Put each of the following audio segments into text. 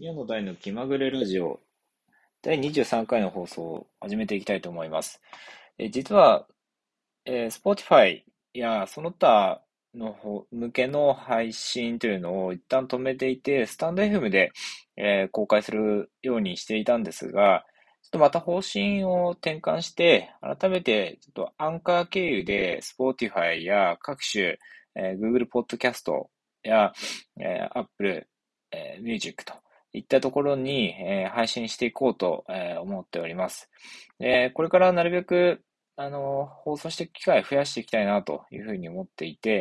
宮野大の気まぐれラジオ第23回の放送を始めていきたいと思います。え実は、えー、Spotify やその他の向けの配信というのを一旦止めていて、スタンド FM で、えー、公開するようにしていたんですが、ちょっとまた方針を転換して、改めてちょっとアンカー経由で Spotify や各種、えー、Google Podcast や、えー、Apple、えー、Music といったところに、えー、配信していこうと、えー、思っております。で、これからなるべく、あの、放送していく機会を増やしていきたいなというふうに思っていて、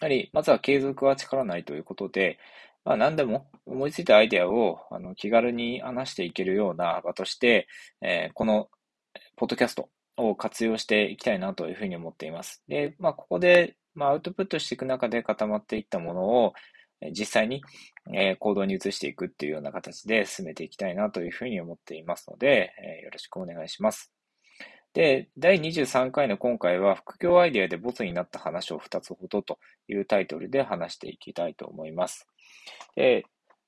やはり、まずは継続は力ないということで、まあ何でも思いついたアイデアをあの気軽に話していけるような場として、えー、このポッドキャストを活用していきたいなというふうに思っています。で、まあここで、まあ、アウトプットしていく中で固まっていったものを、実際に、え行動に移していくっていうような形で進めていきたいなというふうに思っていますので、えよろしくお願いします。で、第23回の今回は副業アイデアでボツになった話を2つほどというタイトルで話していきたいと思います。で、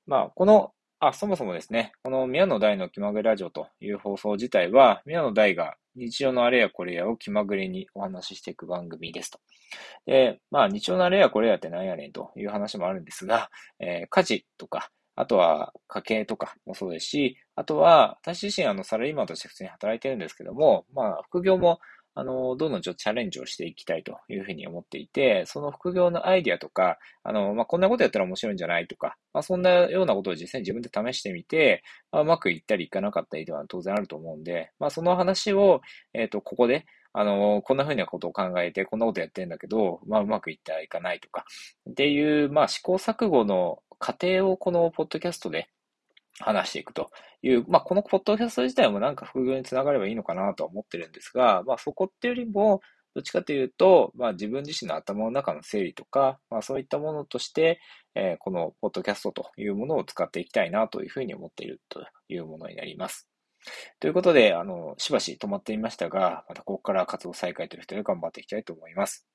まあ、この、あ、そもそもですね、この宮野大の気まぐれラジオという放送自体は、宮野大が日常のあれやこれやを気まぐれにお話ししていく番組ですと。で、まあ、日常のあれやこれやって何やねんという話もあるんですが、えー、家事とか、あとは家計とかもそうですし、あとは私自身あのサラリーマンとして普通に働いてるんですけども、まあ副業もあの、どんどんちょっとチャレンジをしていきたいというふうに思っていて、その副業のアイディアとか、あの、まあ、こんなことやったら面白いんじゃないとか、まあ、そんなようなことを実際に自分で試してみて、まあ、うまくいったりいかなかったりでは当然あると思うんで、まあ、その話を、えっ、ー、と、ここで、あの、こんなふうなことを考えて、こんなことやってんだけど、まあ、うまくいったらいかないとか、っていう、まあ、試行錯誤の過程をこのポッドキャストで話していくという、まあ、このポッドキャスト自体もなんか副業につながればいいのかなとは思ってるんですが、まあ、そこってよりも、どっちかというと、まあ、自分自身の頭の中の整理とか、まあ、そういったものとして、えー、このポッドキャストというものを使っていきたいなというふうに思っているというものになります。ということで、あの、しばし止まっていましたが、またここから活動再開という人で頑張っていきたいと思います。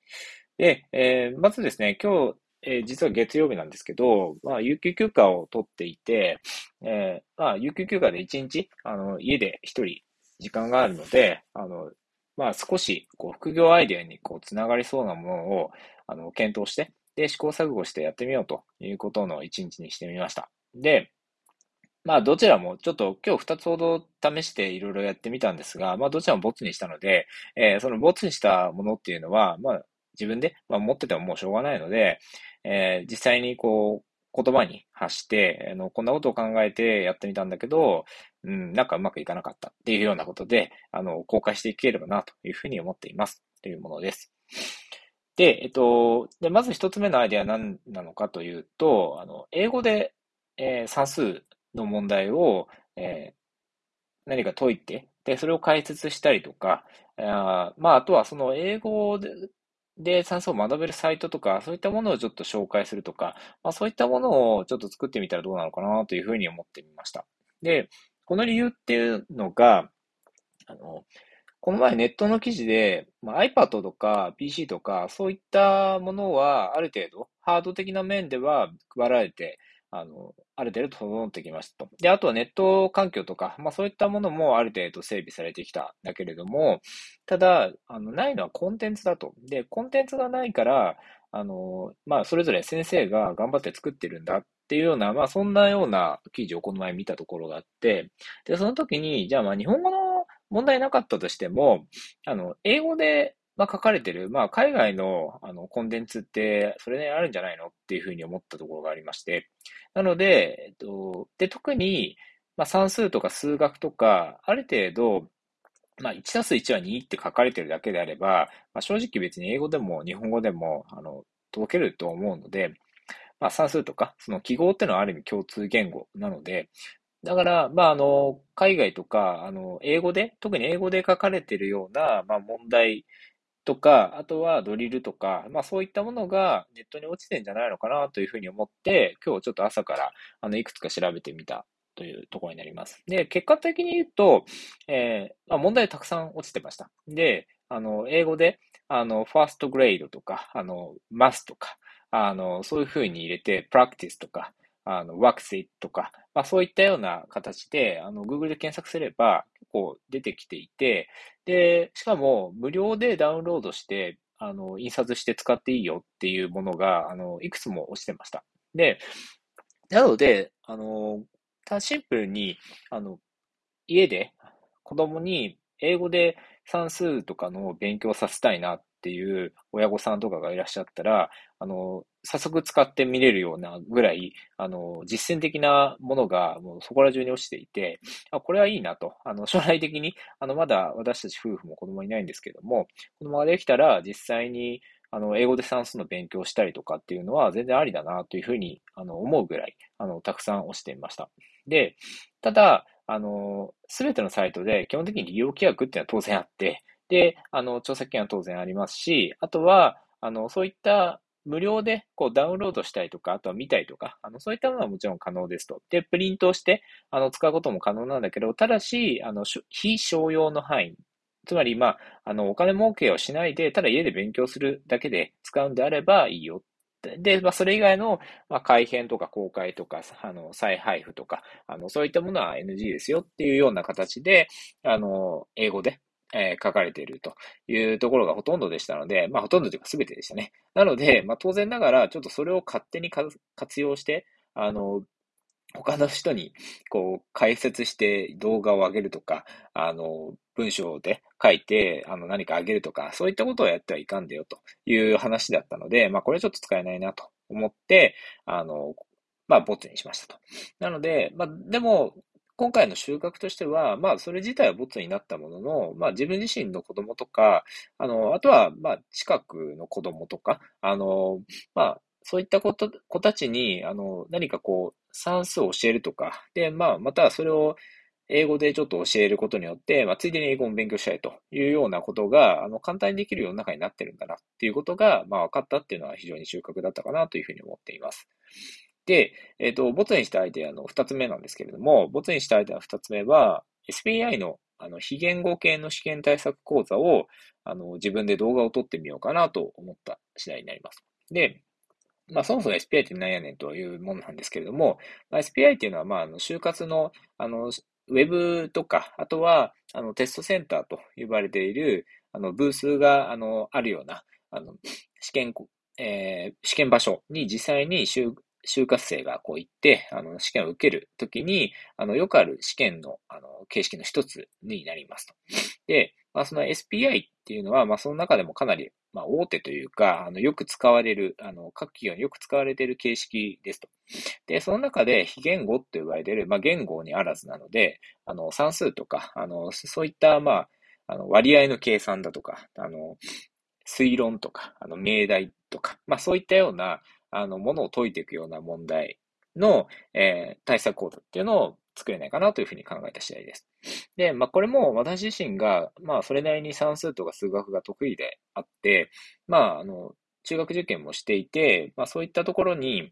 で、えー、まずですね、今日えー、実は月曜日なんですけど、まあ、有給休暇を取っていて、えー、まあ、有給休暇で一日、あの、家で一人時間があるので、あの、まあ、少し、こう、副業アイデアに、こう、つながりそうなものを、あの、検討して、で、試行錯誤してやってみようということの一日にしてみました。で、まあ、どちらも、ちょっと今日二つほど試していろいろやってみたんですが、まあ、どちらもボツにしたので、えー、そのボツにしたものっていうのは、まあ、自分で、まあ、持っててももうしょうがないので、えー、実際にこう、言葉に発して、あの、こんなことを考えてやってみたんだけど、うん、なんかうまくいかなかったっていうようなことで、あの、公開していければなというふうに思っています。というものです。で、えっと、で、まず一つ目のアイデアは何なのかというと、あの、英語で、えー、算数の問題を、えー、何か解いて、で、それを解説したりとか、あまあ、あとはその英語でで、算数を学べるサイトとか、そういったものをちょっと紹介するとか、まあ、そういったものをちょっと作ってみたらどうなのかなというふうに思ってみました。で、この理由っていうのが、あの、この前ネットの記事で、まあ、iPad とか PC とか、そういったものはある程度、ハード的な面では配られて、あの、ある程度整ってきましたと。で、あとはネット環境とか、まあそういったものもある程度整備されてきたんだけれども、ただ、あの、ないのはコンテンツだと。で、コンテンツがないから、あの、まあそれぞれ先生が頑張って作ってるんだっていうような、まあそんなような記事をこの前見たところがあって、で、その時に、じゃあまあ日本語の問題なかったとしても、あの、英語でまあ、書かれてる、まあ、海外のあのコンテンツって、それね、あるんじゃないのっていうふうに思ったところがありまして。なので、えっと、で、特に、まあ、算数とか数学とか、ある程度、まあ、1たす1は2って書かれてるだけであれば、まあ、正直別に英語でも日本語でも、あの、届けると思うので、まあ、算数とか、その記号っていうのはある意味共通言語なので、だから、まあ、あの、海外とか、あの、英語で、特に英語で書かれているような、まあ、問題とか、あとはドリルとか、まあそういったものがネットに落ちてんじゃないのかなというふうに思って、今日ちょっと朝からあのいくつか調べてみたというところになります。で、結果的に言うと、えー、まあ、問題たくさん落ちてました。で、あの、英語で、あの、ファーストグレードとか、あの、マスとか、あの、そういうふうに入れて、プラクティスとか、あの、ワクシとか、まあ、そういったような形で、あの、Google で検索すれば結構出てきていて、で、しかも無料でダウンロードして、あの、印刷して使っていいよっていうものが、あの、いくつも落ちてました。で、なので、あの、シンプルに、あの、家で子供に英語で算数とかの勉強させたいなっていう親御さんとかがいらっしゃったら、あの、早速使ってみれるようなぐらい、あの、実践的なものがもうそこら中に落ちていて、あ、これはいいなと。あの、将来的に、あの、まだ私たち夫婦も子供いないんですけども、子供ができたら実際に、あの、英語で算数の勉強したりとかっていうのは全然ありだなというふうに、あの、思うぐらい、あの、たくさん押してみました。で、ただ、あの、すべてのサイトで基本的に利用規約っていうのは当然あって、で、あの、著作権は当然ありますし、あとは、あの、そういった無料でこうダウンロードしたりとか、あとは見たりとか、あの、そういったものはもちろん可能ですと。で、プリントをして、あの、使うことも可能なんだけど、ただし、あの、非商用の範囲。つまり、まあ、あの、お金儲けをしないで、ただ家で勉強するだけで使うんであればいいよで、まあ、それ以外の、まあ、改変とか公開とか、あの、再配布とか、あの、そういったものは NG ですよっていうような形で、あの、英語で、えー、書かれているというところがほとんどでしたので、まあ、ほとんどというか全てでしたね。なので、まあ、当然ながら、ちょっとそれを勝手に活用して、あの、他の人に、こう、解説して動画を上げるとか、あの、文章で書いて、あの、何か上げるとか、そういったことをやってはいかんでよという話だったので、まあ、これちょっと使えないなと思って、あの、まあ、ボツにしましたと。なので、まあ、でも、今回の収穫としては、まあ、それ自体はボツになったものの、まあ、自分自身の子供とか、あの、あとは、まあ、近くの子供とか、あの、まあ、そういった子と子たちに、あの、何かこう、算数を教えるとか、で、まあ、またそれを、英語でちょっと教えることによって、まあ、ついでに英語も勉強したいというようなことが、あの、簡単にできる世の中になってるんだなっていうことが、まあ、分かったっていうのは非常に収穫だったかなというふうに思っています。で、えっ、ー、と、ボツにしたアイデアの二つ目なんですけれども、ボツにしたアイデアの二つ目は、SPI のあの、非言語系の試験対策講座を、あの、自分で動画を撮ってみようかなと思った次第になります。で、まあ、そもそも SPI って何やねんというものなんですけれども、まあ、SPI っていうのは、まあ、あの、就活の、あの、ウェブとか、あとは、あの、テストセンターと呼ばれている、あの、ブースが、あの、あるような、あの、試験、えー、試験場所に実際に就就活生がこう行って、あの、試験を受けるときに、あの、よくある試験の、あの、形式の一つになりますと。で、まあ、その SPI っていうのは、まあ、その中でもかなり、まあ、大手というか、あの、よく使われる、あの、各企業によく使われている形式ですと。で、その中で非言語って言われている、まあ、言語にあらずなので、あの、算数とか、あの、そういった、まあ、あの、割合の計算だとか、あの、推論とか、あの、命題とか、まあ、そういったような、あの、ものを解いていくような問題の、えー、対策講座っていうのを作れないかなというふうに考えた次第です。で、まあ、これも私自身が、まあ、それなりに算数とか数学が得意であって、まあ、あの、中学受験もしていて、まあ、そういったところに、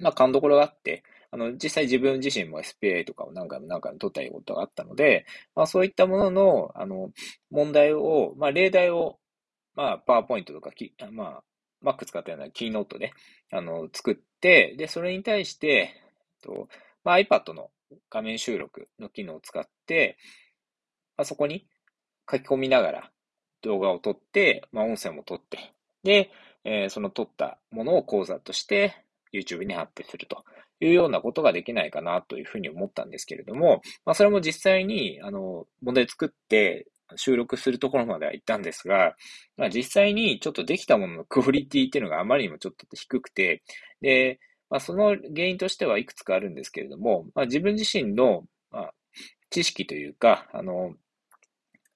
まあ、勘どころがあって、あの、実際自分自身も SPA とかを何回も何回も取ったことがあったので、まあ、そういったものの、あの、問題を、まあ、例題を、まあ、パワーポイントとかき、まあ、Mac 使ったようなキーノートで、あの、作って、で、それに対して、とまあ、iPad の画面収録の機能を使って、まあ、そこに書き込みながら動画を撮って、まあ、音声も撮って、で、えー、その撮ったものを講座として YouTube に発表するというようなことができないかなというふうに思ったんですけれども、まあ、それも実際に、あの、問題作って、収録するところまでは行ったんですが、まあ、実際にちょっとできたもののクオリティっていうのがあまりにもちょっと低くて、で、まあ、その原因としてはいくつかあるんですけれども、まあ、自分自身の、まあ、知識というか、あの、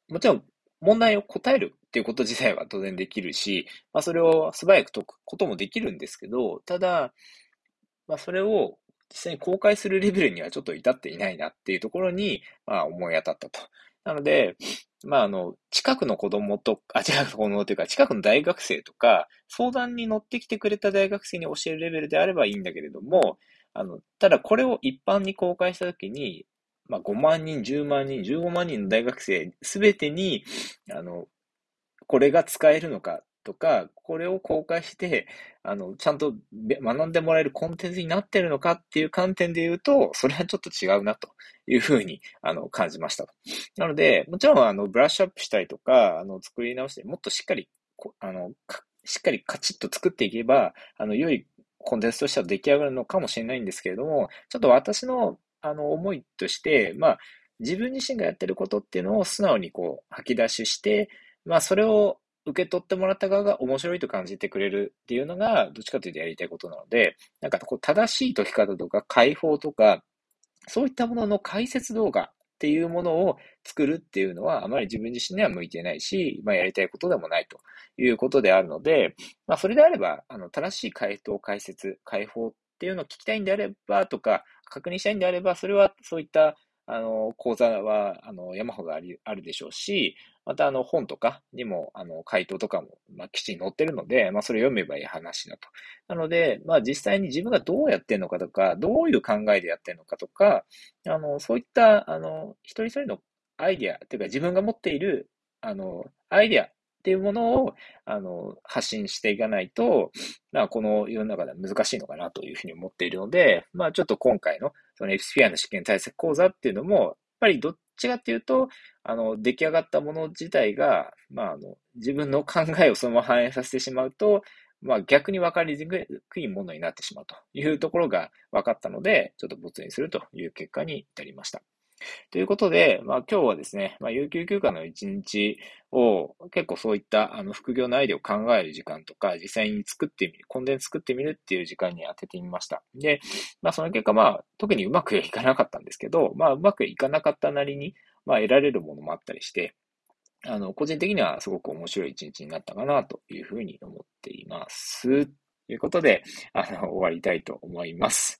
もちろん問題を答えるっていうこと自体は当然できるし、まあ、それを素早く解くこともできるんですけど、ただ、まあ、それを実際に公開するレベルにはちょっと至っていないなっていうところに、まあ、思い当たったと。なので、まあ、あの、近くの子供と、あ、近くの子供というか、近くの大学生とか、相談に乗ってきてくれた大学生に教えるレベルであればいいんだけれども、あの、ただこれを一般に公開したときに、まあ、5万人、10万人、15万人の大学生すべてに、あの、これが使えるのかとか、これを公開して、あの、ちゃんと学んでもらえるコンテンツになってるのかっていう観点で言うと、それはちょっと違うなというふうに、あの、感じましたなので、もちろん、あの、ブラッシュアップしたりとか、あの、作り直して、もっとしっかり、あの、しっかりカチッと作っていけば、あの、良いコンテンツとしては出来上がるのかもしれないんですけれども、ちょっと私の、あの、思いとして、まあ、自分自身がやってることっていうのを素直にこう吐き出しして、まあそれを受け取ってもらった側が面白いと感じてくれるっていうのが、どっちかというとやりたいことなので、なんかこう正しい解き方とか解放とか、そういったものの解説動画っていうものを作るっていうのは、あまり自分自身には向いてないし、まあやりたいことでもないということであるので、まあそれであれば、あの、正しい回答、解説、解放っていうのを聞きたいんであればとか、確認したいんであれば、それはそういったあの、講座は、あの、山ほどあり、あるでしょうし、また、あの、本とかにも、あの、回答とかも、まあ、きちん載ってるので、まあ、それ読めばいい話だと。なので、まあ、実際に自分がどうやってるのかとか、どういう考えでやってるのかとか、あの、そういった、あの、一人一人のアイディア、というか自分が持っている、あの、アイディアっていうものを、あの、発信していかないと、まあ、この世の中では難しいのかなというふうに思っているので、まあ、ちょっと今回の、そのエクスフィアの試験対策講座っていうのも、やっぱりどっちかっていうと、あの、出来上がったもの自体が、まあ、あの、自分の考えをそのまま反映させてしまうと、まあ逆に分かりにくいものになってしまうというところが分かったので、ちょっと没にするという結果になりました。ということで、まあ今日はですね、まあ有給休暇の一日を結構そういったあの副業のアイデアを考える時間とか、実際に作ってみる、コンテンツ作ってみるっていう時間に当ててみました。で、まあその結果まあ特にうまくいかなかったんですけど、まあうまくいかなかったなりに、まあ得られるものもあったりして、あの、個人的にはすごく面白い一日になったかなというふうに思っています。ということで、あの、終わりたいと思います。